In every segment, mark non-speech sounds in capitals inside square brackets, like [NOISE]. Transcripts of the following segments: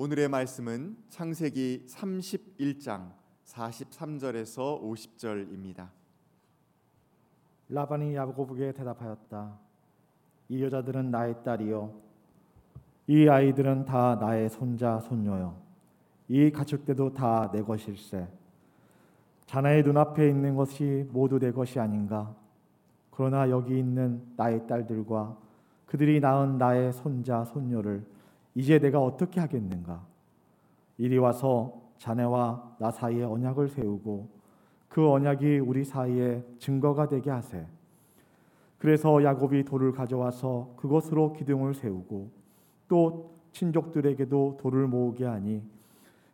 오늘의 말씀은 창세기 31장 43절에서 50절입니다. 라반이 야곱에게 대답하였다. 이 여자들은 나의 딸이요. 이 아이들은 다 나의 손자 손녀요. 이 가축대도 다 내 것일세. 자네의 눈앞에 있는 것이 모두 내 것이 아닌가? 그러나 여기 있는 나의 딸들과 그들이 낳은 나의 손자 손녀를 이제 내가 어떻게 하겠는가? 이리 와서 자네와 나 사이에 언약을 세우고 그 언약이 우리 사이에 증거가 되게 하세. 그래서 야곱이 돌을 가져와서 그것으로 기둥을 세우고 또 친족들에게도 돌을 모으게 하니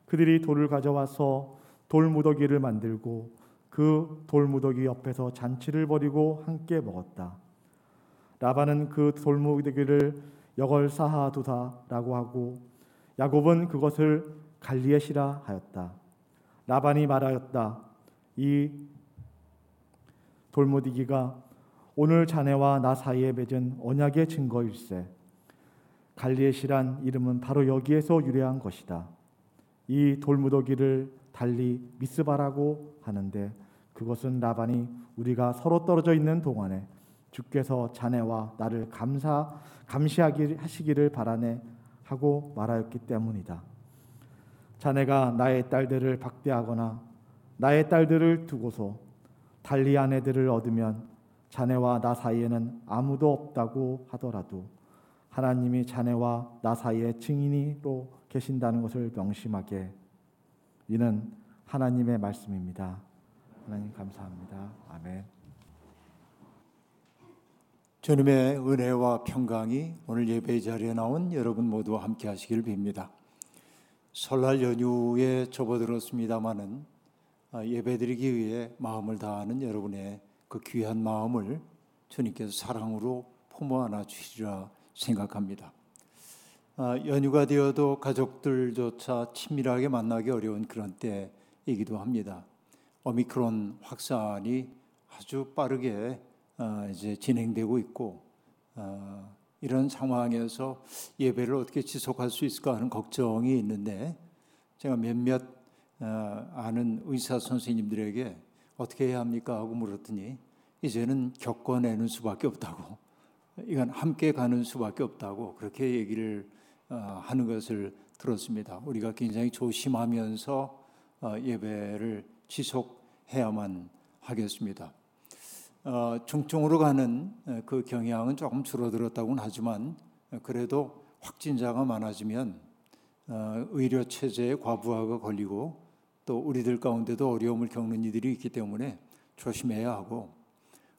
그들이 돌을 가져와서 돌무더기를 만들고 그 돌무더기 옆에서 잔치를 벌이고 함께 먹었다. 라반은 그 돌무더기를 여걸 사하두다라고 하고 야곱은 그것을 갈리엣이라 하였다. 라반이 말하였다. 이 돌무더기가 오늘 자네와 나 사이에 맺은 언약의 증거일세. 갈리엣이란 이름은 바로 여기에서 유래한 것이다. 이 돌무더기를 달리 미스바라고 하는데 그것은 라반이 우리가 서로 떨어져 있는 동안에 주께서 자네와 나를 감사 감시하기 하시기를 바라네 하고 말하였기 때문이다. 자네가 나의 딸들을 박대하거나 나의 딸들을 두고서 달리 아내들을 얻으면 자네와 나 사이에는 아무도 없다고 하더라도 하나님이 자네와 나 사이에 증인이로 계신다는 것을 명심하게 이는 하나님의 말씀입니다. 하나님 감사합니다. 아멘. 주님의 은혜와 평강이 오늘 예배 자리에 나온 여러분 모두와 함께 하시길 빕니다. 설날 연휴에 접어들었습니다마는 아, 예배드리기 위해 마음을 다하는 여러분의 그 귀한 마음을 주님께서 사랑으로 품어 안아 주시리라 생각합니다. 아, 연휴가 되어도 가족들조차 친밀하게 만나기 어려운 그런 때이기도 합니다. 오미크론 확산이 아주 빠르게 어, 이제 진행되고 있고 어, 이런 상황에서 예배를 어떻게 지속할 수 있을까 하는 걱정이 있는데 제가 몇몇 어, 아는 의사 선생님들에게 어떻게 해야 합니까 하고 물었더니 이제는 겪어내는 수밖에 없다고 이건 함께 가는 수밖에 없다고 그렇게 얘기를 하는 것을 들었습니다. 우리가 굉장히 조심하면서 예배를 지속해야만 하겠습니다. 어, 중증으로 가는 그 경향은 조금 줄어들었다고는 하지만 그래도 확진자가 많아지면 어, 의료 체제에 과부하가 걸리고 또 우리들 가운데도 어려움을 겪는 이들이 있기 때문에 조심해야 하고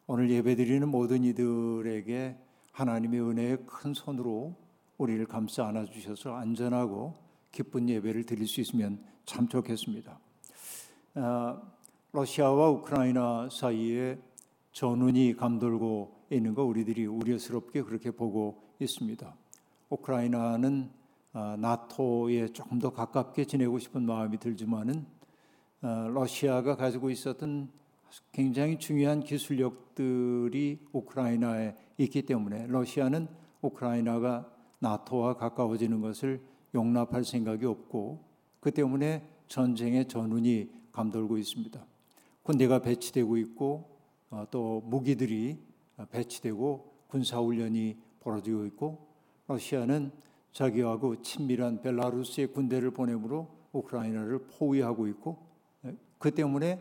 오늘 예배드리는 모든 이들에게 하나님의 은혜의 큰 손으로 우리를 감싸 안아 주셔서 안전하고 기쁜 예배를 드릴 수 있으면 참 좋겠습니다. 어, 러시아와 우크라이나 사이에 전운이 감돌고 있는 거 우리들이 우려스럽게 그렇게 보고 있습니다. 우크라이나는 아, 나토에 조금 더 가깝게 지내고 싶은 마음이 들지만은 아, 러시아가 가지고 있었던 굉장히 중요한 기술력들이 우크라이나에 있기 때문에 러시아는 우크라이나가 나토와 가까워지는 것을 용납할 생각이 없고 그 때문에 전쟁의 전운이 감돌고 있습니다. 군대가 배치되고 있고 어, 또 무기들이 배치되고 군사 훈련이 벌어지고 있고 러시아는 자기하고 친밀한 벨라루스의 군대를 보내므로 우크라이나를 포위하고 있고 그 때문에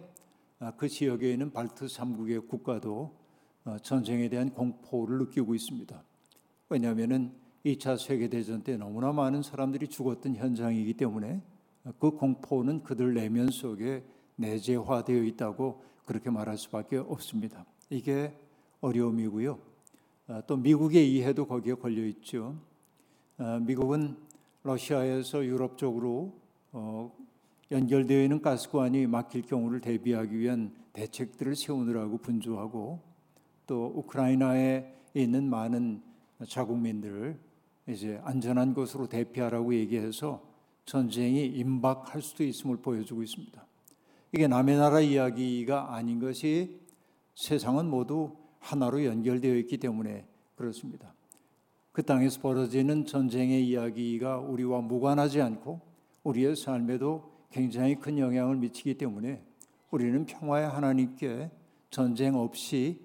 아, 그 지역에 있는 발트 3국의 국가도 어, 전쟁에 대한 공포를 느끼고 있습니다. 왜냐하면은 2차 세계 대전 때 너무나 많은 사람들이 죽었던 현장이기 때문에 그 공포는 그들 내면 속에 내재화되어 있다고 그렇게 말할 수밖에 없습니다. 이게 어려움이고요. 아, 또 미국의 이해도 거기에 걸려 있죠. 아, 미국은 러시아에서 유럽 쪽으로 어, 연결되어 있는 가스관이 막힐 경우를 대비하기 위한 대책들을 세우느라고 분주하고 또 우크라이나에 있는 많은 자국민들을 이제 안전한 곳으로 대피하라고 얘기해서 전쟁이 임박할 수도 있음을 보여주고 있습니다. 이게 남의 나라 이야기가 아닌 것이 세상은 모두 하나로 연결되어 있기 때문에 그렇습니다. 그 땅에서 벌어지는 전쟁의 이야기가 우리와 무관하지 않고 우리의 삶에도 굉장히 큰 영향을 미치기 때문에 우리는 평화의 하나님께 전쟁 없이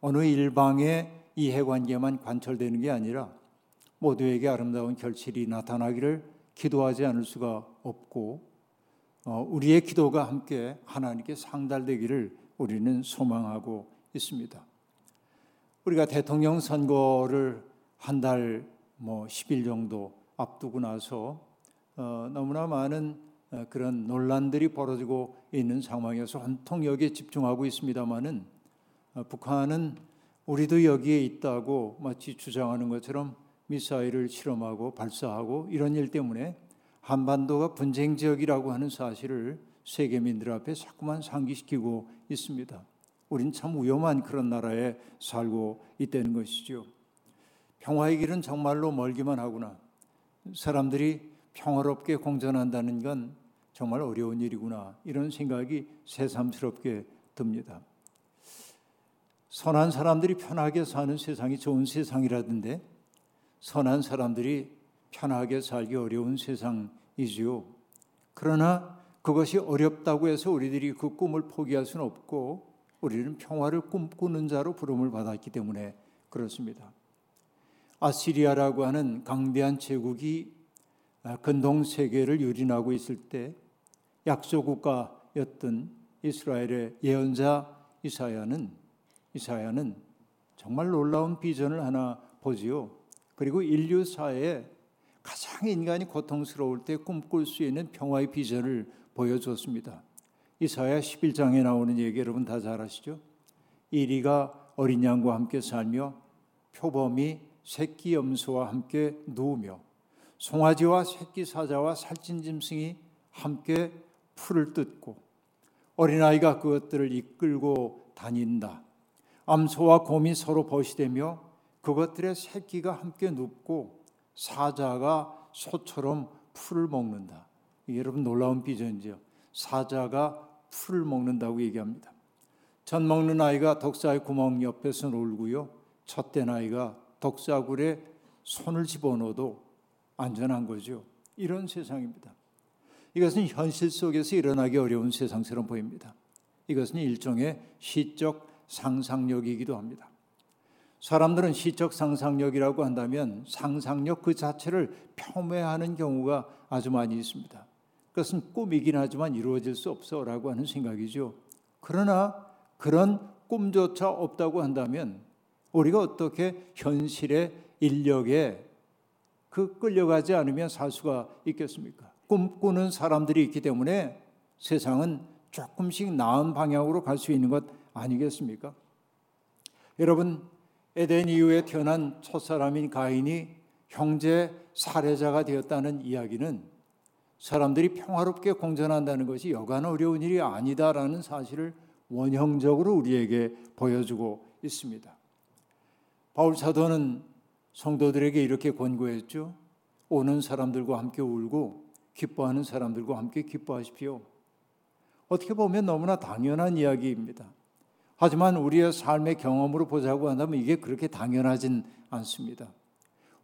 어느 일방의 이해관계만 관철되는 게 아니라 모두에게 아름다운 결실이 나타나기를 기도하지 않을 수가 없고 어, 우리의 기도가 함께 하나님께 상달되기를 우리는 소망하고 있습니다. 우리가 대통령 선거를 한 달 뭐 10일 정도 앞두고 나서 어, 너무나 많은 어, 그런 논란들이 벌어지고 있는 상황에서 온통 여기에 집중하고 있습니다만은 어, 북한은 우리도 여기에 있다고 마치 주장하는 것처럼 미사일을 실험하고 발사하고 이런 일 때문에 한반도가 분쟁 지역이라고 하는 사실을 세계민들 앞에 자꾸만 상기시키고 있습니다. 우린 참 위험한 그런 나라에 살고 있다는 것이죠. 평화의 길은 정말로 멀기만 하구나. 사람들이 평화롭게 공존한다는 건 정말 어려운 일이구나. 이런 생각이 새삼스럽게 듭니다. 선한 사람들이 편하게 사는 세상이 좋은 세상이라던데 선한 사람들이 편하게 살기 어려운 세상이지요. 그러나 그것이 어렵다고 해서 우리들이 그 꿈을 포기할 수는 없고 우리는 평화를 꿈꾸는 자로 부름을 받았기 때문에 그렇습니다. 아시리아라고 하는 강대한 제국이 근동 세계를 유린하고 있을 때 약소 국가였던 이스라엘의 예언자 이사야는 이사야는 정말 놀라운 비전을 하나 보지요. 그리고 인류 사회에 가장 인간이 고통스러울 때 꿈꿀 수 있는 평화의 비전을 보여줬습니다. 이사야 11장에 나오는 얘기 여러분 다 잘 아시죠? 이리가 어린 양과 함께 살며 표범이 새끼 염소와 함께 누우며 송아지와 새끼 사자와 살찐 짐승이 함께 풀을 뜯고 어린아이가 그것들을 이끌고 다닌다. 암소와 곰이 서로 벗이되며 그것들의 새끼가 함께 눕고 사자가 소처럼 풀을 먹는다. 여러분 놀라운 비전이죠. 사자가 풀을 먹는다고 얘기합니다. 젖 먹는 아이가 독사의 구멍 옆에서 놀고요. 젖된 아이가 독사굴에 손을 집어넣어도 안전한 거죠. 이런 세상입니다. 이것은 현실 속에서 일어나기 어려운 세상처럼 보입니다. 이것은 일종의 시적 상상력이기도 합니다. 사람들은 시적 상상력이라고 한다면 상상력 그 자체를 폄훼하는 경우가 아주 많이 있습니다. 그것은 꿈이긴 하지만 이루어질 수 없어라고 하는 생각이죠. 그러나 그런 꿈조차 없다고 한다면 우리가 어떻게 현실의 인력에 그 끌려가지 않으면 살 수가 있겠습니까? 꿈꾸는 사람들이 있기 때문에 세상은 조금씩 나은 방향으로 갈 수 있는 것 아니겠습니까? 여러분 에덴 이후에 태어난 첫사람인 가인이 형제 살해자가 되었다는 이야기는 사람들이 평화롭게 공존한다는 것이 여간 어려운 일이 아니다라는 사실을 원형적으로 우리에게 보여주고 있습니다. 바울 사도는 성도들에게 이렇게 권고했죠. 오는 사람들과 함께 울고 기뻐하는 사람들과 함께 기뻐하십시오. 어떻게 보면 너무나 당연한 이야기입니다. 하지만 우리의 삶의 경험으로 보자고 한다면 이게 그렇게 당연하진 않습니다.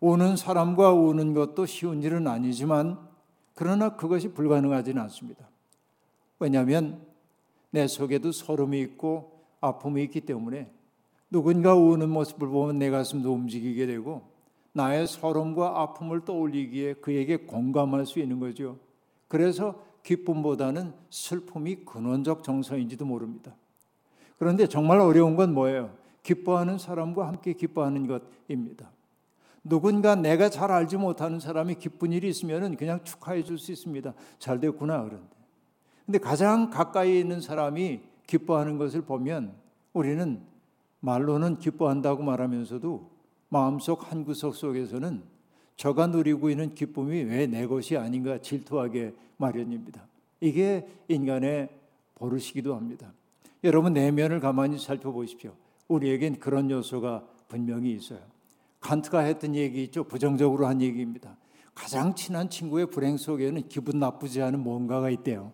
오는 사람과 우는 것도 쉬운 일은 아니지만 그러나 그것이 불가능하지는 않습니다. 왜냐하면 내 속에도 서름이 있고 아픔이 있기 때문에 누군가 우는 모습을 보면 내 가슴도 움직이게 되고 나의 서름과 아픔을 떠올리기에 그에게 공감할 수 있는 거죠. 그래서 기쁨보다는 슬픔이 근원적 정서인지도 모릅니다. 그런데 정말 어려운 건 뭐예요? 기뻐하는 사람과 함께 기뻐하는 것입니다. 누군가 내가 잘 알지 못하는 사람이 기쁜 일이 있으면 그냥 축하해 줄 수 있습니다. 잘 됐구나 그런데. 근데 가장 가까이 있는 사람이 기뻐하는 것을 보면 우리는 말로는 기뻐한다고 말하면서도 마음속 한 구석 속에서는 저가 누리고 있는 기쁨이 왜 내 것이 아닌가 질투하게 마련입니다. 이게 인간의 버릇이기도 합니다. 여러분 내면을 가만히 살펴보십시오. 우리에겐 그런 요소가 분명히 있어요. 칸트가 했던 얘기 있죠. 부정적으로 한 얘기입니다. 가장 친한 친구의 불행 속에는 기분 나쁘지 않은 뭔가가 있대요.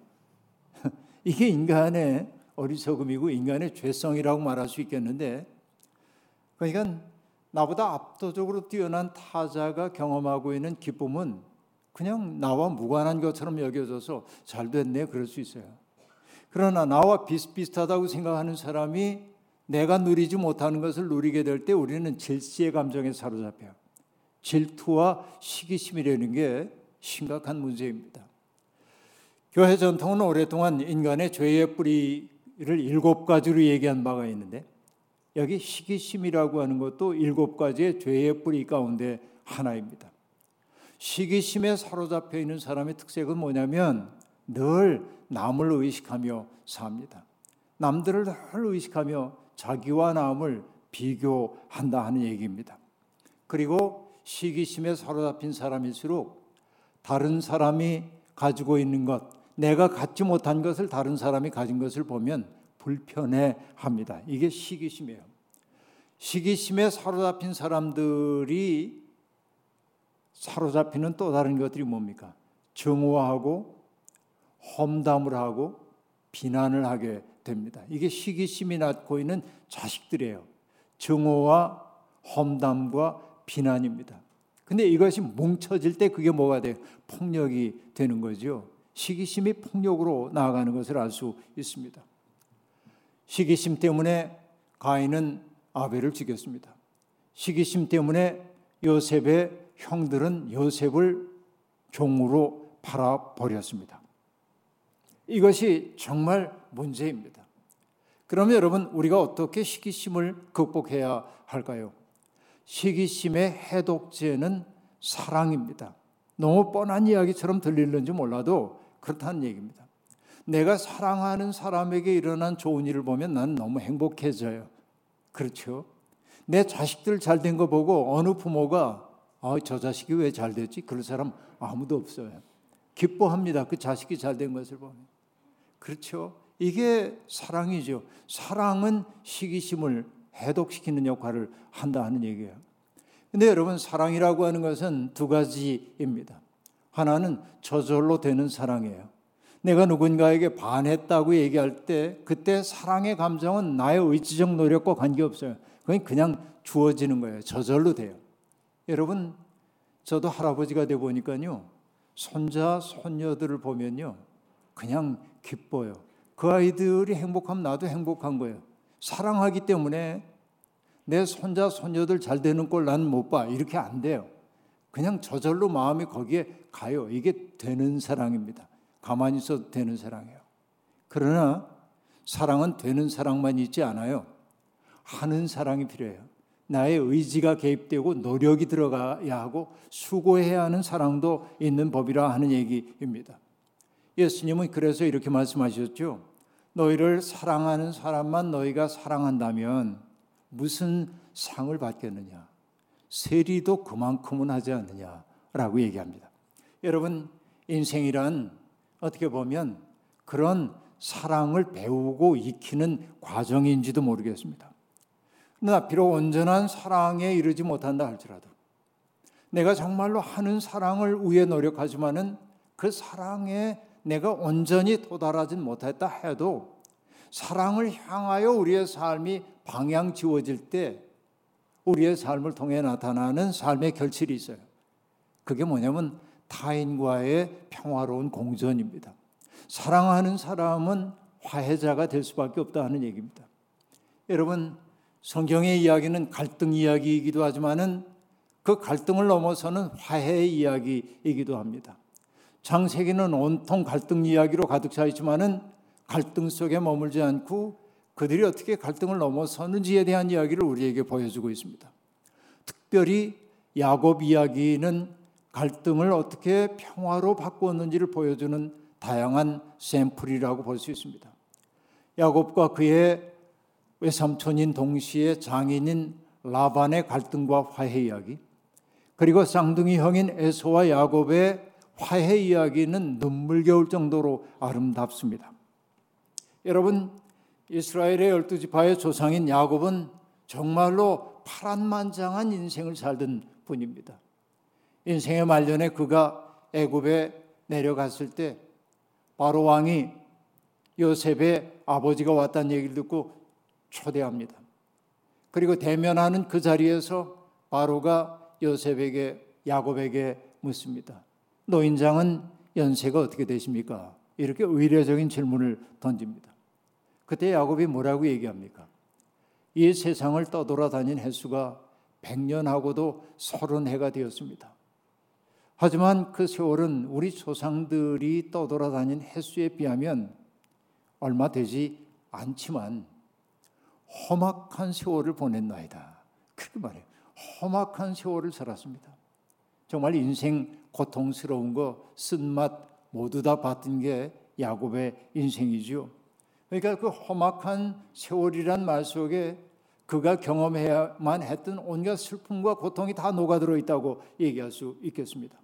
[LAUGHS] 이게 인간의 어리석음이고 인간의 죄성이라고 말할 수 있겠는데, 그러니까 나보다 압도적으로 뛰어난 타자가 경험하고 있는 기쁨은 그냥 나와 무관한 것처럼 여겨져서 잘 됐네 그럴 수 있어요. 그러나 나와 비슷비슷하다고 생각하는 사람이 내가 누리지 못하는 것을 누리게 될 때 우리는 질시의 감정에 사로잡혀요. 질투와 시기심이라는 게 심각한 문제입니다. 교회 전통은 오랫동안 인간의 죄의 뿌리를 일곱 가지로 얘기한 바가 있는데 여기 시기심이라고 하는 것도 일곱 가지의 죄의 뿌리 가운데 하나입니다. 시기심에 사로잡혀 있는 사람의 특색은 뭐냐면 늘 남을 의식하며 삽니다. 남들을 늘 의식하며 자기와 남을 비교한다 하는 얘기입니다. 그리고 시기심에 사로잡힌 사람일수록 다른 사람이 가지고 있는 것, 내가 갖지 못한 것을 다른 사람이 가진 것을 보면 불편해 합니다. 이게 시기심이에요. 시기심에 사로잡힌 사람들이 사로잡히는 또 다른 것들이 뭡니까? 증오하고 험담을 하고 비난을 하게 됩니다. 이게 시기심이 낳고 있는 자식들이에요. 증오와 험담과 비난입니다. 근데 이것이 뭉쳐질 때 그게 뭐가 돼요? 폭력이 되는 거죠. 시기심이 폭력으로 나아가는 것을 알 수 있습니다. 시기심 때문에 가인은 아벨을 죽였습니다. 시기심 때문에 요셉의 형들은 요셉을 종으로 팔아 버렸습니다. 이것이 정말 문제입니다. 그러면 여러분 우리가 어떻게 시기심을 극복해야 할까요? 시기심의 해독제는 사랑입니다. 너무 뻔한 이야기처럼 들릴는지 몰라도 그렇다는 얘기입니다. 내가 사랑하는 사람에게 일어난 좋은 일을 보면 난 너무 행복해져요. 그렇죠? 내 자식들 잘 된 거 보고 어느 부모가 아, 저 자식이 왜 잘 됐지? 그런 사람 아무도 없어요. 기뻐합니다. 그 자식이 잘 된 것을 보면. 그렇죠? 이게 사랑이죠. 사랑은 시기심을 해독시키는 역할을 한다 하는 얘기예요. 근데 여러분 사랑이라고 하는 것은 두 가지입니다. 하나는 저절로 되는 사랑이에요. 내가 누군가에게 반했다고 얘기할 때 그때 사랑의 감정은 나의 의지적 노력과 관계없어요. 그건 그냥 주어지는 거예요. 저절로 돼요. 여러분 저도 할아버지가 돼 보니까요. 손자 손녀들을 보면요. 그냥 기뻐요. 그 아이들이 행복하면 나도 행복한 거예요. 사랑하기 때문에 내 손자 손녀들 잘 되는 걸 나는 못 봐. 이렇게 안 돼요. 그냥 저절로 마음이 거기에 가요. 이게 되는 사랑입니다. 가만히 있어도 되는 사랑이에요. 그러나 사랑은 되는 사랑만 있지 않아요. 하는 사랑이 필요해요. 나의 의지가 개입되고 노력이 들어가야 하고 수고해야 하는 사랑도 있는 법이라 하는 얘기입니다. 예수님은 그래서 이렇게 말씀하셨죠. 너희를 사랑하는 사람만 너희가 사랑한다면 무슨 상을 받겠느냐? 세리도 그만큼은 하지 않느냐라고 얘기합니다. 여러분 인생이란 어떻게 보면 그런 사랑을 배우고 익히는 과정인지도 모르겠습니다. 그러나 비록 온전한 사랑에 이르지 못한다 할지라도 내가 정말로 하는 사랑을 위해 노력하지만은 그 사랑에 내가 온전히 도달하진 못했다 해도 사랑을 향하여 우리의 삶이 방향 지워질 때 우리의 삶을 통해 나타나는 삶의 결실이 있어요. 그게 뭐냐면 타인과의 평화로운 공존입니다. 사랑하는 사람은 화해자가 될 수밖에 없다 하는 얘기입니다. 여러분 성경의 이야기는 갈등 이야기이기도 하지만은 그 갈등을 넘어서는 화해 이야기이기도 합니다. 창세기는 온통 갈등 이야기로 가득 차 있지만은 갈등 속에 머물지 않고 그들이 어떻게 갈등을 넘어서는지에 대한 이야기를 우리에게 보여주고 있습니다. 특별히 야곱 이야기는 갈등을 어떻게 평화로 바꾸었는지를 보여주는 다양한 샘플이라고 볼 수 있습니다. 야곱과 그의 외삼촌인 동시에 장인인 라반의 갈등과 화해 이야기, 그리고 쌍둥이 형인 에서와 야곱의 화해 이야기는 눈물겨울 정도로 아름답습니다. 여러분, 이스라엘의 열두 지파의 조상인 야곱은 정말로 파란만장한 인생을 살던 분입니다. 인생의 말년에 그가 애굽에 내려갔을 때 바로 왕이 요셉의 아버지가 왔다는 얘기를 듣고 초대합니다. 그리고 대면하는 그 자리에서 바로가 요셉에게 야곱에게 묻습니다. 노인장은 연세가 어떻게 되십니까? 이렇게 의례적인 질문을 던집니다. 그때 야곱이 뭐라고 얘기합니까? 이 세상을 떠돌아다닌 횟수가 100년하고도 30해가 되었습니다. 하지만 그 세월은 우리 조상들이 떠돌아다닌 횟수에 비하면 얼마 되지 않지만 험악한 세월을 보냈나이다. 그렇게 말해요. 험악한 세월을 살았습니다. 정말 인생 고통스러운 거, 쓴맛 모두 다 받은 게 야곱의 인생이죠. 그러니까 그 험악한 세월이란 말 속에 그가 경험해야만 했던 온갖 슬픔과 고통이 다 녹아들어 있다고 얘기할 수 있겠습니다.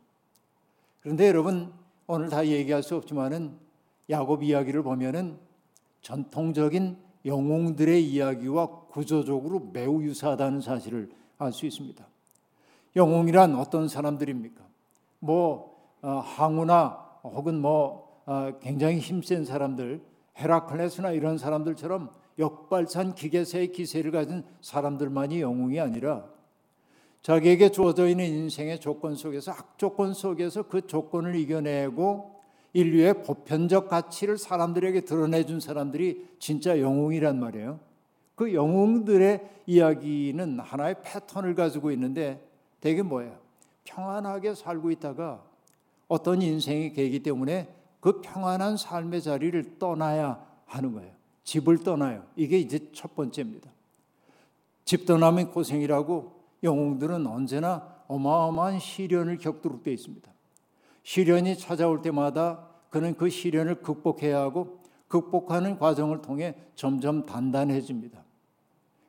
그런데 여러분 오늘 다 얘기할 수 없지만은 야곱 이야기를 보면은 전통적인 영웅들의 이야기와 구조적으로 매우 유사하다는 사실을 알 수 있습니다. 영웅이란 어떤 사람들입니까? 뭐 어, 항우나 혹은 뭐 어, 굉장히 힘센 사람들, 헤라클레스나 이런 사람들처럼 역발산 기계세의 기세를 가진 사람들만이 영웅이 아니라 자기에게 주어져 있는 인생의 조건 속에서 악조건 속에서 그 조건을 이겨내고 인류의 보편적 가치를 사람들에게 드러내준 사람들이 진짜 영웅이란 말이에요. 그 영웅들의 이야기는 하나의 패턴을 가지고 있는데 대개 뭐예요? 평안하게 살고 있다가 어떤 인생이 계기 때문에 그 평안한 삶의 자리를 떠나야 하는 거예요. 집을 떠나요. 이게 이제 첫 번째입니다. 집 떠나면 고생이라고 영웅들은 언제나 어마어마한 시련을 겪도록 되어 있습니다. 시련이 찾아올 때마다 그는 그 시련을 극복해야 하고 극복하는 과정을 통해 점점 단단해집니다.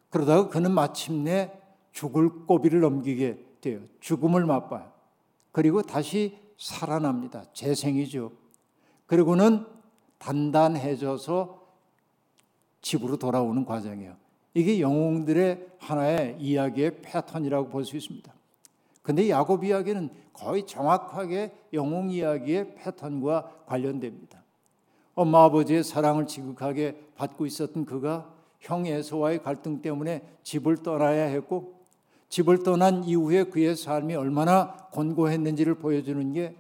그러다가 그는 마침내 죽을 고비를 넘기게 돼요. 죽음을 맛봐요. 그리고 다시 살아납니다. 재생이죠. 그리고는 단단해져서 집으로 돌아오는 과정이에요. 이게 영웅들의 하나의 이야기의 패턴이라고 볼 수 있습니다. 근데 야곱 이야기는 거의 정확하게 영웅 이야기의 패턴과 관련됩니다. 엄마 아버지의 사랑을 지극하게 받고 있었던 그가 형 에서와의 갈등 때문에 집을 떠나야 했고 집을 떠난 이후에 그의 삶이 얼마나 곤고했는지를 보여주는 게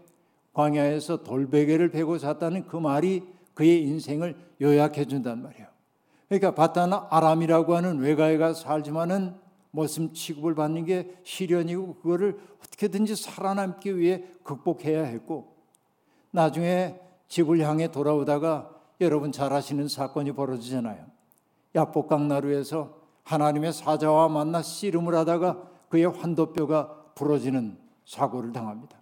광야에서 돌베개를 베고 잤다는 그 말이 그의 인생을 요약해 준단 말이에요. 그러니까 바다나 아람이라고 하는 외가에 가 살지만은 모습 취급을 받는 게 시련이고 그거를 어떻게든지 살아남기 위해 극복해야 했고 나중에 집을 향해 돌아오다가 여러분 잘 아시는 사건이 벌어지잖아요. 야복강 나루에서 하나님의 사자와 만나 씨름을 하다가 그의 환도뼈가 부러지는 사고를 당합니다.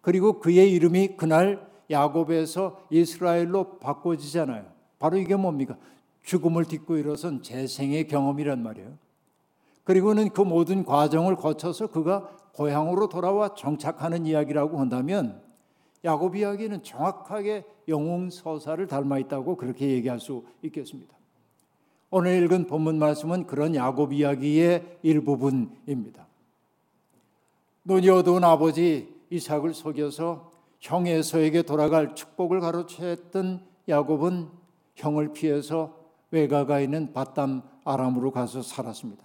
그리고 그의 이름이 그날 야곱에서 이스라엘로 바꿔지잖아요. 바로 이게 뭡니까? 죽음을 딛고 일어선 재생의 경험이란 말이에요. 그리고는 그 모든 과정을 거쳐서 그가 고향으로 돌아와 정착하는 이야기라고 한다면 야곱 이야기는 정확하게 영웅 서사를 닮아 있다고 그렇게 얘기할 수 있겠습니다. 오늘 읽은 본문 말씀은 그런 야곱 이야기의 일부분입니다. 눈이 어두운 아버지 이삭을 속여서 형 에서에게 돌아갈 축복을 가로챘던 야곱은 형을 피해서 외가가 있는 바담 아람으로 가서 살았습니다.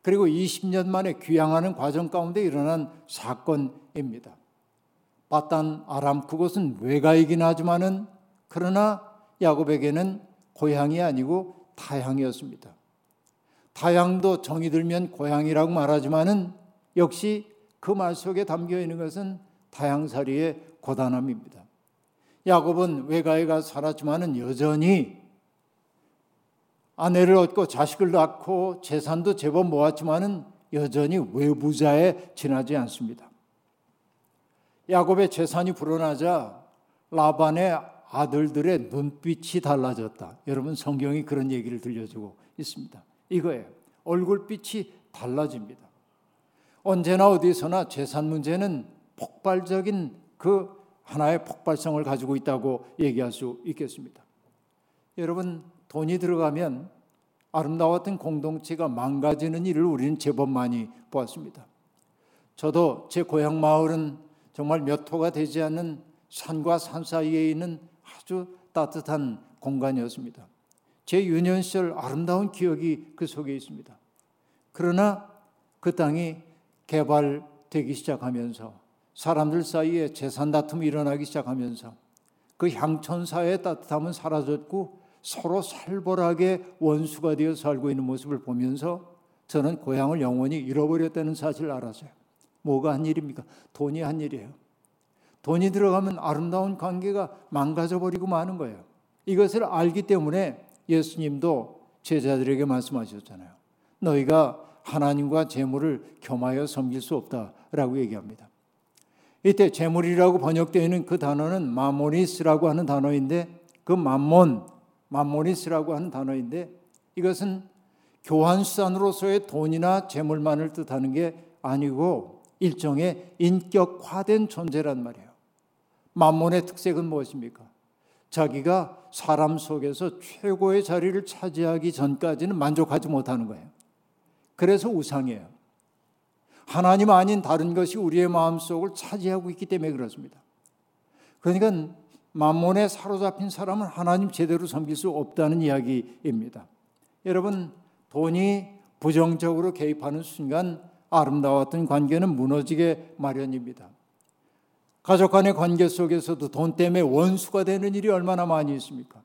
그리고 20년 만에 귀향하는 과정 가운데 일어난 사건입니다. 바단 아람 그곳은 외가이긴 하지만은 그러나 야곱에게는 고향이 아니고 타향이었습니다. 타향도 정이 들면 고향이라고 말하지만은 역시 그 말 속에 담겨 있는 것은 타향살이의 고단함입니다. 야곱은 외가에 가 살았지만은 여전히 아내를 얻고 자식을 낳고 재산도 제법 모았지만은 여전히 외부자에 지나지 않습니다. 야곱의 재산이 불어나자 라반의 아들들의 눈빛이 달라졌다. 여러분 성경이 그런 얘기를 들려주고 있습니다. 이거예요. 얼굴빛이 달라집니다. 언제나 어디서나 재산 문제는 폭발적인 그 하나의 폭발성을 가지고 있다고 얘기할 수 있겠습니다. 여러분 돈이 들어가면 아름다웠던 공동체가 망가지는 일을 우리는 제법 많이 보았습니다. 저도 제 고향 마을은 정말 몇 호가 되지 않는 산과 산 사이에 있는 아주 따뜻한 공간이었습니다. 제 유년 시절 아름다운 기억이 그 속에 있습니다. 그러나 그 땅이 개발되기 시작하면서 사람들 사이에 재산 다툼이 일어나기 시작하면서 그 향촌사의 따뜻함은 사라졌고 서로 살벌하게 원수가 되어 살고 있는 모습을 보면서 저는 고향을 영원히 잃어버렸다는 사실을 알았어요. 뭐가 한 일입니까? 돈이 한 일이에요. 돈이 들어가면 아름다운 관계가 망가져 버리고 마는 거예요. 이것을 알기 때문에 예수님도 제자들에게 말씀하셨잖아요. 너희가 하나님과 재물을 겸하여 섬길 수 없다라고 얘기합니다. 이때 재물이라고 번역되어 있는 그 단어는 마모니스라고 하는 단어인데 그 맘몬, 마모니스라고 하는 단어인데 이것은 교환수단으로서의 돈이나 재물만을 뜻하는 게 아니고 일종의 인격화된 존재란 말이에요. 만몬의 특색은 무엇입니까? 자기가 사람 속에서 최고의 자리를 차지하기 전까지는 만족하지 못하는 거예요. 그래서 우상이에요. 하나님 아닌 다른 것이 우리의 마음속을 차지하고 있기 때문에 그렇습니다. 그러니까 만몬에 사로잡힌 사람은 하나님 제대로 섬길 수 없다는 이야기입니다. 여러분 돈이 부정적으로 개입하는 순간 아름다웠던 관계는 무너지게 마련입니다. 가족 간의 관계 속에서도 돈 때문에 원수가 되는 일이 얼마나 많이 있습니까?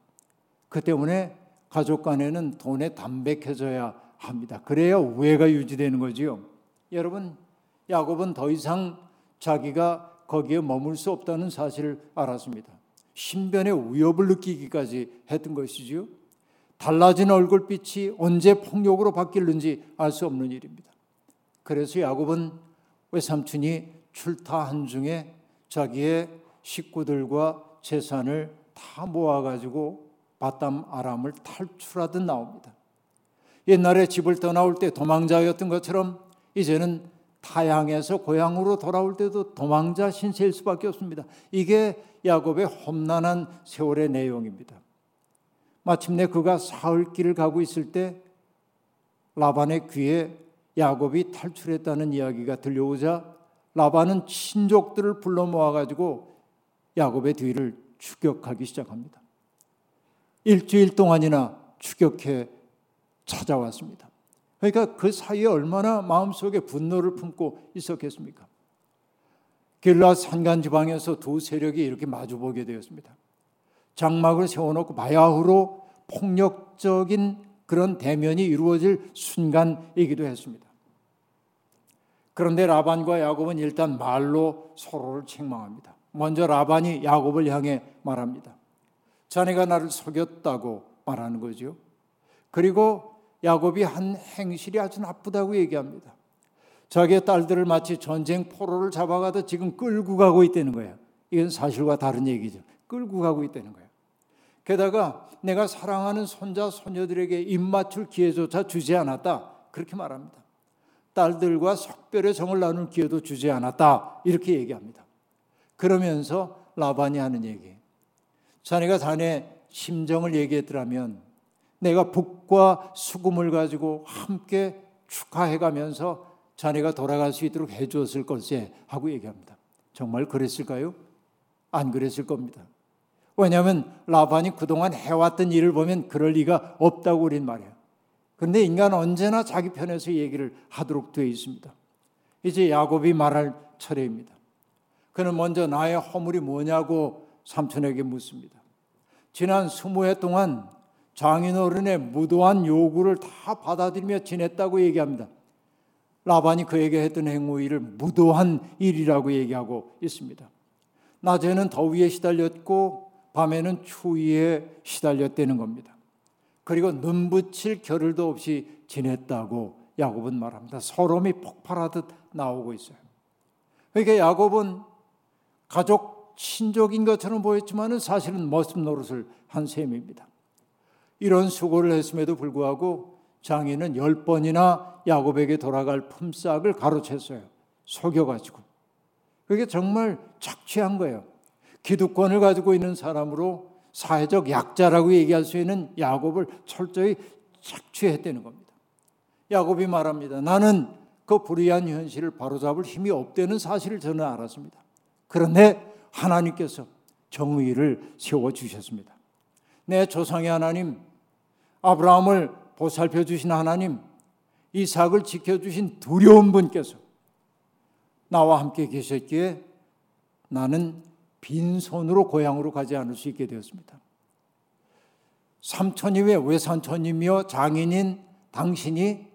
그 때문에 가족 간에는 돈에 담백해져야 합니다. 그래야 우애가 유지되는 거지요. 여러분, 야곱은 더 이상 자기가 거기에 머물 수 없다는 사실을 알았습니다. 신변의 위협을 느끼기까지 했던 것이지요. 달라진 얼굴빛이 언제 폭력으로 바뀔는지 알 수 없는 일입니다. 그래서 야곱은 외삼촌이 출타한 중에 자기의 식구들과 재산을 다 모아가지고 바담 아람을 탈출하듯 나옵니다. 옛날에 집을 떠나올 때 도망자였던 것처럼 이제는 타향에서 고향으로 돌아올 때도 도망자 신세일 수밖에 없습니다. 이게 야곱의 험난한 세월의 내용입니다. 마침내 그가 사흘 길을 가고 있을 때 라반의 귀에 야곱이 탈출했다는 이야기가 들려오자 라반은 친족들을 불러 모아 가지고 야곱의 뒤를 추격하기 시작합니다. 일주일 동안이나 추격해 찾아왔습니다. 그러니까 그 사이에 얼마나 마음속에 분노를 품고 있었겠습니까? 길라 산간 지방에서 두 세력이 이렇게 마주보게 되었습니다. 장막을 세워놓고 바야흐로 폭력적인 그런 대면이 이루어질 순간이기도 했습니다. 그런데 라반과 야곱은 일단 말로 서로를 책망합니다. 먼저 라반이 야곱을 향해 말합니다. 자네가 나를 속였다고 말하는 거죠. 그리고 야곱이 한 행실이 아주 나쁘다고 얘기합니다. 자기의 딸들을 마치 전쟁 포로를 잡아가도 지금 끌고 가고 있다는 거예요. 이건 사실과 다른 얘기죠. 끌고 가고 있다는 거예요. 게다가 내가 사랑하는 손자 손녀들에게 입맞출 기회조차 주지 않았다. 그렇게 말합니다. 딸들과 석별의 정을 나눌 기회도 주지 않았다. 이렇게 얘기합니다. 그러면서 라반이 하는 얘기. 자네가 자네 심정을 얘기했더라면 내가 북과 수금을 가지고 함께 축하해 가면서 자네가 돌아갈 수 있도록 해 주었을 걸세 하고 얘기합니다. 정말 그랬을까요? 안 그랬을 겁니다. 왜냐하면 라반이 그동안 해왔던 일을 보면 그럴 리가 없다고 우린 말이에요. 그런데 인간은 언제나 자기 편에서 얘기를 하도록 되어 있습니다. 이제 야곱이 말할 차례입니다. 그는 먼저 나의 허물이 뭐냐고 삼촌에게 묻습니다. 지난 스무 해 동안 장인어른의 무도한 요구를 다 받아들이며 지냈다고 얘기합니다. 라반이 그에게 했던 행위를 무도한 일이라고 얘기하고 있습니다. 낮에는 더위에 시달렸고 밤에는 추위에 시달렸다는 겁니다. 그리고 눈붙일 겨를도 없이 지냈다고 야곱은 말합니다. 서름이 폭발하듯 나오고 있어요. 그러니까 야곱은 가족 친족인 것처럼 보였지만 사실은 머슴 노릇을 한 셈입니다. 이런 수고를 했음에도 불구하고 장인은 열 번이나 야곱에게 돌아갈 품삯을 가로챘어요. 속여가지고. 그게 정말 착취한 거예요. 기득권을 가지고 있는 사람으로 사회적 약자라고 얘기할 수 있는 야곱을 철저히 착취했다는 겁니다. 야곱이 말합니다. 나는 그 불의한 현실을 바로잡을 힘이 없다는 사실을 저는 알았습니다. 그런데 하나님께서 정의를 세워 주셨습니다. 내 조상의 하나님, 아브라함을 보살펴 주신 하나님, 이삭을 지켜 주신 두려운 분께서 나와 함께 계셨기에 나는 빈손으로 고향으로 가지 않을 수 있게 되었습니다. 삼촌이며 외삼촌이며 장인인 당신이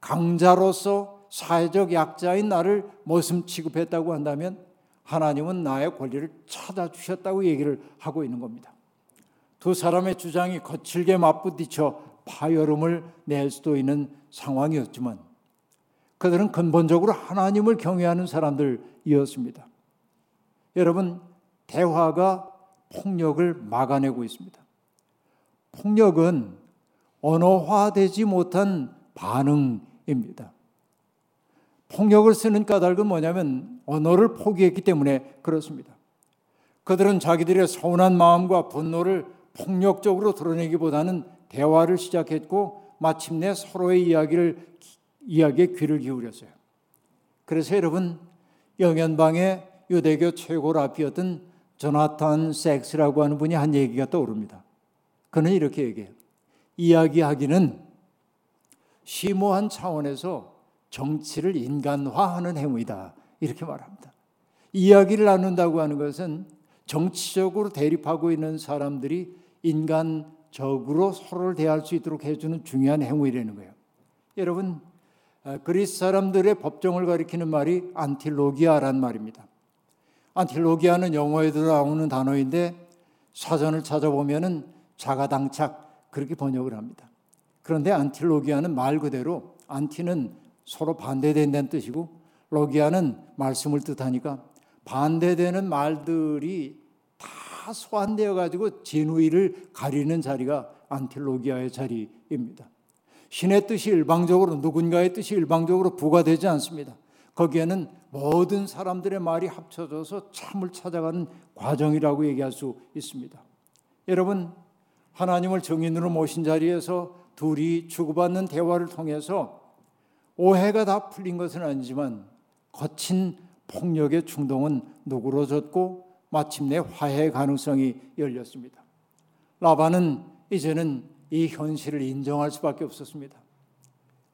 강자로서 사회적 약자인 나를 모습 취급했다고 한다면 하나님은 나의 권리를 찾아주셨다고 얘기를 하고 있는 겁니다. 두 사람의 주장이 거칠게 맞부딪혀 파열음을 낼 수도 있는 상황이었지만 그들은 근본적으로 하나님을 경외하는 사람들이었습니다. 여러분, 대화가 폭력을 막아내고 있습니다. 폭력은 언어화되지 못한 반응입니다. 폭력을 쓰는 까닭은 뭐냐면 언어를 포기했기 때문에 그렇습니다. 그들은 자기들의 서운한 마음과 분노를 폭력적으로 드러내기보다는 대화를 시작했고 마침내 서로의 이야기를 이야기에 귀를 기울였어요. 그래서 여러분 영연방의 유대교 최고 라피였던 조나탄 섹스라고 하는 분이 한 얘기가 떠오릅니다. 그는 이렇게 얘기해요. 이야기하기는 심오한 차원에서 정치를 인간화하는 행위다. 이렇게 말합니다. 이야기를 나눈다고 하는 것은 정치적으로 대립하고 있는 사람들이 인간적으로 서로를 대할 수 있도록 해주는 중요한 행위라는 거예요. 여러분, 아, 그리스 사람들의 법정을 가리키는 말이 안틸로기아란 말입니다. 안틸로기아는 영어에도 나오는 단어인데 사전을 찾아보면은 자가당착 그렇게 번역을 합니다. 그런데 안틸로기아는 말 그대로 안티는 서로 반대된다는 뜻이고 로기아는 말씀을 뜻하니까 반대되는 말들이 다 소환되어 가지고 진위를 가리는 자리가 안틸로기아의 자리입니다. 신의 뜻이 일방적으로 누군가의 뜻이 일방적으로 부과되지 않습니다. 거기에는 모든 사람들의 말이 합쳐져서 참을 찾아가는 과정이라고 얘기할 수 있습니다. 여러분 하나님을 정인으로 모신 자리에서 둘이 주고받는 대화를 통해서 오해가 다 풀린 것은 아니지만 거친 폭력의 충동은 누그러졌고 마침내 화해 가능성이 열렸습니다. 라반은 이제는 이 현실을 인정할 수밖에 없었습니다.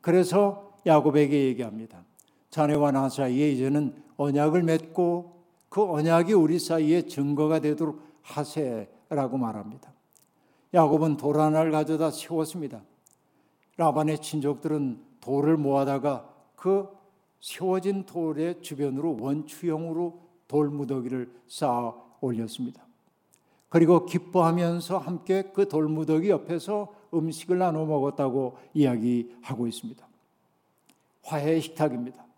그래서 야곱에게 얘기합니다. 자네와 나 사이에 이제는 언약을 맺고 그 언약이 우리 사이에 증거가 되도록 하세라고 말합니다. 야곱은 돌 하나를 가져다 세웠습니다. 라반의 친족들은 돌을 모아다가 그 세워진 돌의 주변으로 원추형으로 돌무더기를 쌓아 올렸습니다. 그리고 기뻐하면서 함께 그 돌무더기 옆에서 음식을 나눠 먹었다고 이야기하고 있습니다. 화해 식탁입니다.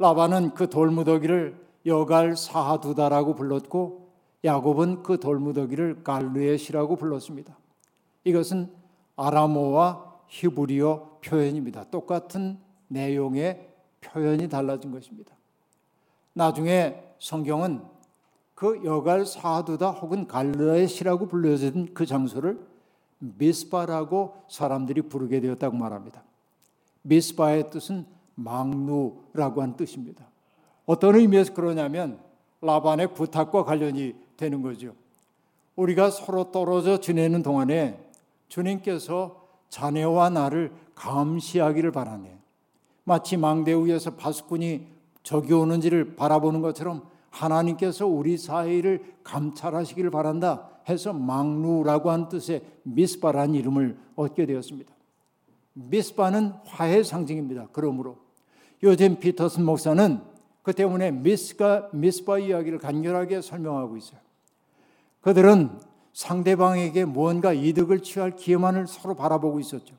라반은 그 돌무더기를 여갈 사하두다라고 불렀고 야곱은 그 돌무더기를 갈르엣이라고 불렀습니다. 이것은 아람어와 히브리어 표현입니다. 똑같은 내용의 표현이 달라진 것입니다. 나중에 성경은 그 여갈 사두다 혹은 갈르엣이라고 불려진 그 장소를 미스바라고 사람들이 부르게 되었다고 말합니다. 미스바의 뜻은 망누라고 한 뜻입니다. 어떤 의미에서 그러냐면 라반의 부탁과 관련이 되는 거죠. 우리가 서로 떨어져 지내는 동안에 주님께서 자네와 나를 감시하기를 바라네. 마치 망대 위에서 바수꾼이 적이 오는지를 바라보는 것처럼 하나님께서 우리 사이를 감찰하시기를 바란다 해서 망루라고 한 뜻의 미스바라는 이름을 얻게 되었습니다. 미스바는 화해 상징입니다. 그러므로 요즘 피터슨 목사는 그 때문에 미스가 미스바 이야기를 간결하게 설명하고 있어요. 그들은 상대방에게 무언가 이득을 취할 기회만을 서로 바라보고 있었죠.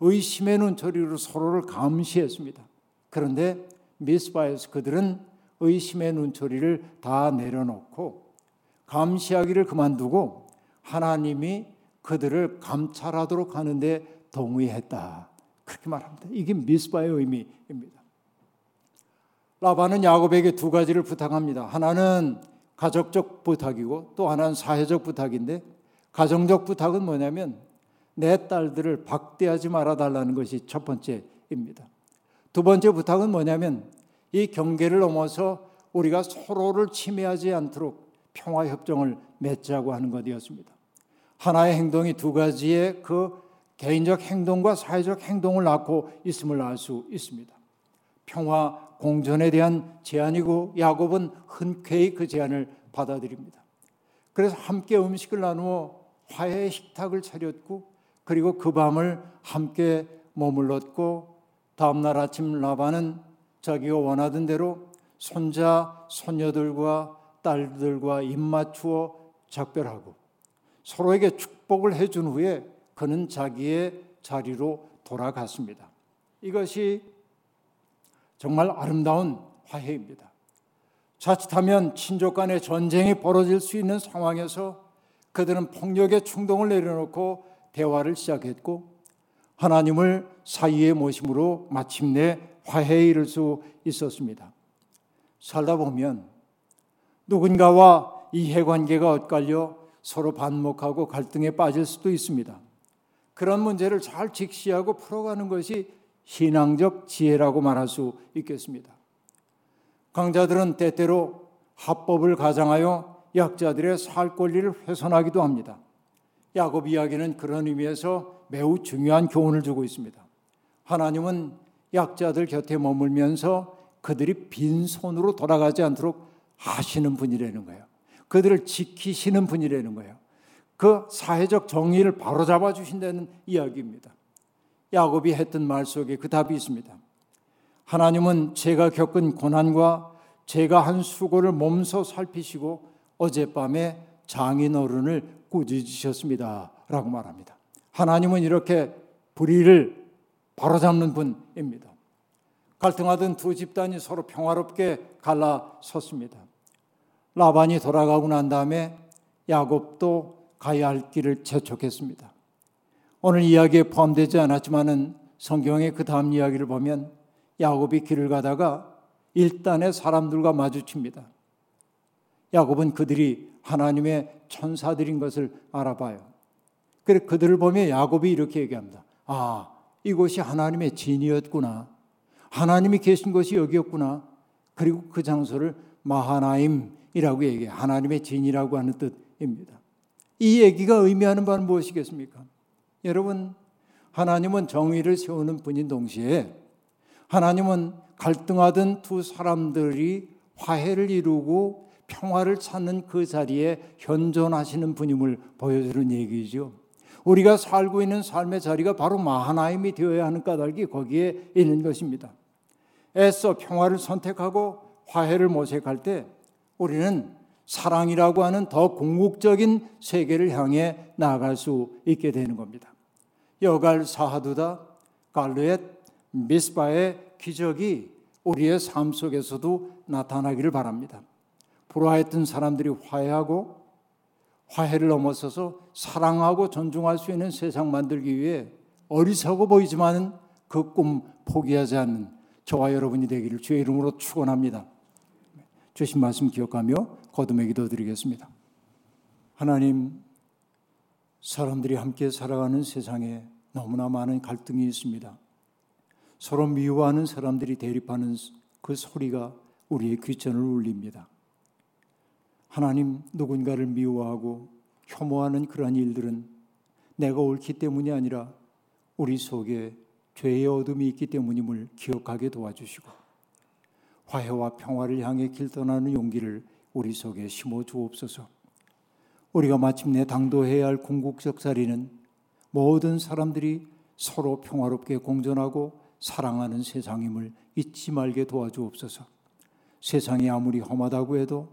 의심의 눈초리로 서로를 감시했습니다. 그런데 미스바에서 그들은 의심의 눈초리를 다 내려놓고 감시하기를 그만두고 하나님이 그들을 감찰하도록 하는데 동의했다. 그렇게 말합니다. 이게 미스바의 의미입니다. 라반은 야곱에게 두 가지를 부탁합니다. 하나는 가족적 부탁이고 또 하나는 사회적 부탁인데 가정적 부탁은 뭐냐면 내 딸들을 박대하지 말아 달라는 것이 첫 번째입니다. 두 번째 부탁은 뭐냐면 이 경계를 넘어서 우리가 서로를 침해하지 않도록 평화 협정을 맺자고 하는 것이었습니다. 하나의 행동이 두 가지의 그 개인적 행동과 사회적 행동을 낳고 있음을 알 수 있습니다. 평화 공존에 대한 제안이고 야곱은 흔쾌히 그 제안을 받아들입니다. 그래서 함께 음식을 나누어 화해의 식탁을 차렸고 그리고 그 밤을 함께 머물렀고 다음날 아침 라반은 자기가 원하던 대로 손자 손녀들과 딸들과 입맞추어 작별하고 서로에게 축복을 해준 후에 그는 자기의 자리로 돌아갔습니다. 이것이 정말 아름다운 화해입니다. 자칫하면 친족 간의 전쟁이 벌어질 수 있는 상황에서 그들은 폭력의 충동을 내려놓고 대화를 시작했고 하나님을 사이에 모심으로 마침내 화해에 이를 수 있었습니다. 살다 보면 누군가와 이해관계가 엇갈려 서로 반목하고 갈등에 빠질 수도 있습니다. 그런 문제를 잘 직시하고 풀어가는 것이 신앙적 지혜라고 말할 수 있겠습니다. 강자들은 때때로 합법을 가장하여 약자들의 살 권리를 훼손하기도 합니다. 야곱 이야기는 그런 의미에서 매우 중요한 교훈을 주고 있습니다. 하나님은 약자들 곁에 머물면서 그들이 빈손으로 돌아가지 않도록 하시는 분이라는 거예요. 그들을 지키시는 분이라는 거예요. 그 사회적 정의를 바로잡아 주신다는 이야기입니다. 야곱이 했던 말 속에 그 답이 있습니다. 하나님은 제가 겪은 고난과 제가 한 수고를 몸소 살피시고 어젯밤에 장인 어른을 꾸짖으셨습니다. 라고 말합니다. 하나님은 이렇게 불의를 바로잡는 분입니다. 갈등하던 두 집단이 서로 평화롭게 갈라섰습니다. 라반이 돌아가고 난 다음에 야곱도 가야 할 길을 재촉했습니다. 오늘 이야기에 포함되지 않았지만은 성경의 그 다음 이야기를 보면 야곱이 길을 가다가 일단의 사람들과 마주칩니다. 야곱은 그들이 하나님의 천사들인 것을 알아봐요. 그래 그들을 보며 야곱이 이렇게 얘기합니다. 아, 이곳이 하나님의 진이었구나. 하나님이 계신 것이 여기였구나. 그리고 그 장소를 마하나임이라고 얘기해 하나님의 진이라고 하는 뜻입니다. 이 얘기가 의미하는 바는 무엇이겠습니까? 여러분, 하나님은 정의를 세우는 분인 동시에 하나님은 갈등하던 두 사람들이 화해를 이루고 평화를 찾는 그 자리에 현존하시는 분임을 보여주는 얘기죠. 우리가 살고 있는 삶의 자리가 바로 마하나임이 되어야 하는 까닭이 거기에 있는 것입니다. 애써 평화를 선택하고 화해를 모색할 때 우리는 사랑이라고 하는 더 궁극적인 세계를 향해 나아갈 수 있게 되는 겁니다. 여갈 사하두다 갈르엣 미스바의 기적이 우리의 삶 속에서도 나타나기를 바랍니다. 불화했던 사람들이 화해하고 화해를 넘어서서 사랑하고 존중할 수 있는 세상 만들기 위해 어리석어 보이지만 그 꿈 포기하지 않는 저와 여러분이 되기를 주의 이름으로 축원합니다. 주신 말씀 기억하며 거듭의 기도 드리겠습니다. 하나님 사람들이 함께 살아가는 세상에 너무나 많은 갈등이 있습니다. 서로 미워하는 사람들이 대립하는 그 소리가 우리의 귀천을 울립니다. 하나님 누군가를 미워하고 혐오하는 그러한 일들은 내가 옳기 때문이 아니라 우리 속에 죄의 어둠이 있기 때문임을 기억하게 도와주시고 화해와 평화를 향해 길 떠나는 용기를 우리 속에 심어 주옵소서. 우리가 마침내 당도해야 할 궁극적 자리는 모든 사람들이 서로 평화롭게 공존하고 사랑하는 세상임을 잊지 말게 도와주옵소서. 세상이 아무리 험하다고 해도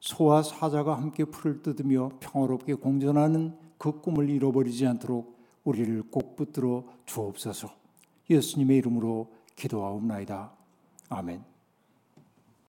소와 사자가 함께 풀을 뜯으며 평화롭게 공존하는 그 꿈을 잃어버리지 않도록 우리를 꼭 붙들어 주옵소서. 예수님의 이름으로 기도하옵나이다. 아멘.